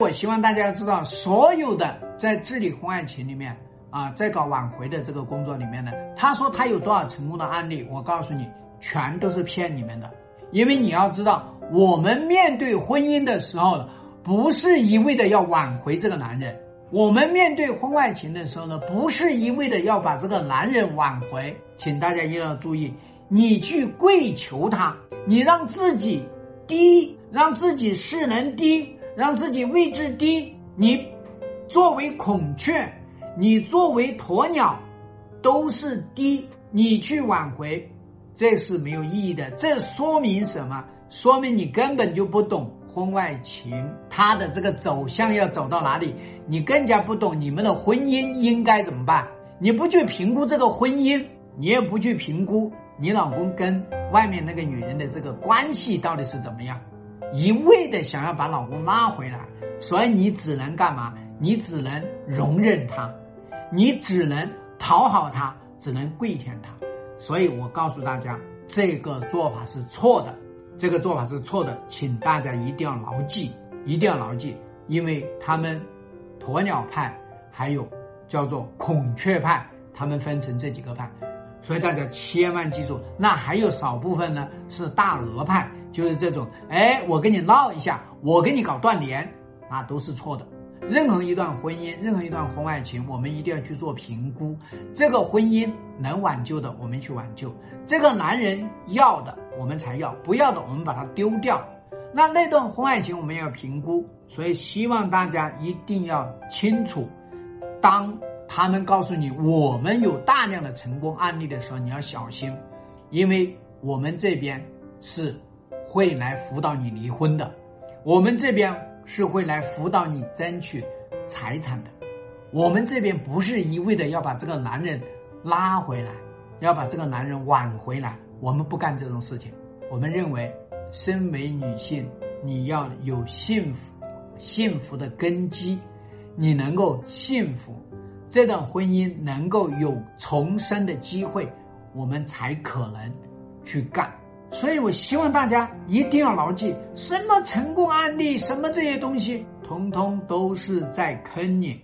我希望大家知道，所有的在治理婚外情里面啊，在搞挽回的这个工作里面呢，他说他有多少成功的案例，我告诉你，全都是骗你们的。因为你要知道，我们面对婚姻的时候，不是一味的要挽回这个男人；我们面对婚外情的时候呢，不是一味的要把这个男人挽回。请大家一定要注意，你去跪求他，你让自己低，让自己势能低。让自己位置低，你作为孔雀，你作为鸵鸟，都是低。你去挽回，这是没有意义的。这说明什么？说明你根本就不懂婚外情，它的这个走向要走到哪里，你更加不懂你们的婚姻应该怎么办。你不去评估这个婚姻，你也不去评估你老公跟外面那个女人的这个关系到底是怎么样。一味的想要把老公拉回来，所以你只能干嘛？你只能容忍他，你只能讨好他，只能跪舔他。所以我告诉大家，这个做法是错的，这个做法是错的，请大家一定要牢记，一定要牢记，因为他们鸵鸟派还有叫做孔雀派，他们分成这几个派，所以大家千万记住，那还有少部分呢是大鹅派。就是这种，哎，我跟你闹一下，我跟你搞断联，啊都是错的。任何一段婚姻，任何一段婚外情，我们一定要去做评估。这个婚姻能挽救的，我们去挽救；这个男人要的，我们才要；不要的，我们把它丢掉。那那段婚外情，我们要评估。所以希望大家一定要清楚，当他们告诉你我们有大量的成功案例的时候，你要小心，因为我们这边是。会来辅导你离婚的，我们这边是会来辅导你争取财产的，我们这边不是一味的要把这个男人拉回来，要把这个男人挽回来，我们不干这种事情。我们认为，身为女性，你要有幸福，幸福的根基，你能够幸福，这段婚姻能够有重生的机会，我们才可能去干。所以，我希望大家一定要牢记，什么成功案例，什么这些东西，通通都是在坑你。